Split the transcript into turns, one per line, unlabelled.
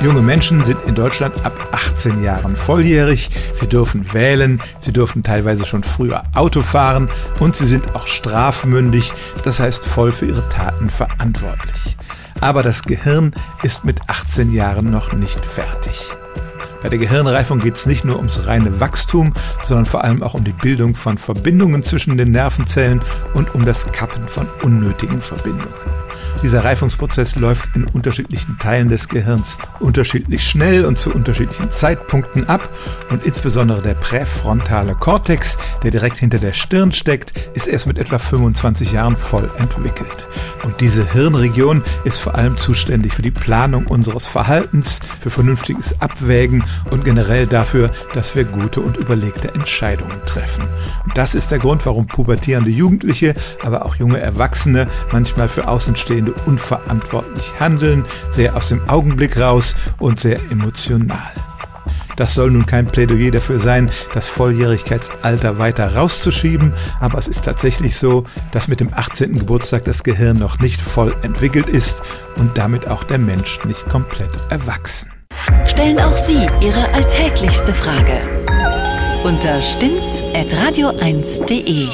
Junge Menschen sind in Deutschland ab 18 Jahren volljährig, sie dürfen wählen, sie dürfen teilweise schon früher Auto fahren und sie sind auch strafmündig, das heißt voll für ihre Taten verantwortlich. Aber das Gehirn ist mit 18 Jahren noch nicht fertig. Bei der Gehirnreifung geht es nicht nur ums reine Wachstum, sondern vor allem auch um die Bildung von Verbindungen zwischen den Nervenzellen und um das Kappen von unnötigen Verbindungen. Dieser Reifungsprozess läuft in unterschiedlichen Teilen des Gehirns unterschiedlich schnell und zu unterschiedlichen Zeitpunkten ab und insbesondere der präfrontale Kortex, der direkt hinter der Stirn steckt, ist erst mit etwa 25 Jahren voll entwickelt. Und diese Hirnregion ist vor allem zuständig für die Planung unseres Verhaltens, für vernünftiges Abwägen und generell dafür, dass wir gute und überlegte Entscheidungen treffen. Und das ist der Grund, warum pubertierende Jugendliche, aber auch junge Erwachsene manchmal für Außenstehende Ende unverantwortlich handeln, sehr aus dem Augenblick raus und sehr emotional. Das soll nun kein Plädoyer dafür sein, das Volljährigkeitsalter weiter rauszuschieben, aber es ist tatsächlich so, dass mit dem 18. Geburtstag das Gehirn noch nicht voll entwickelt ist und damit auch der Mensch nicht komplett erwachsen.
Stellen auch Sie Ihre alltäglichste Frage unter stimmtz.radio1.de.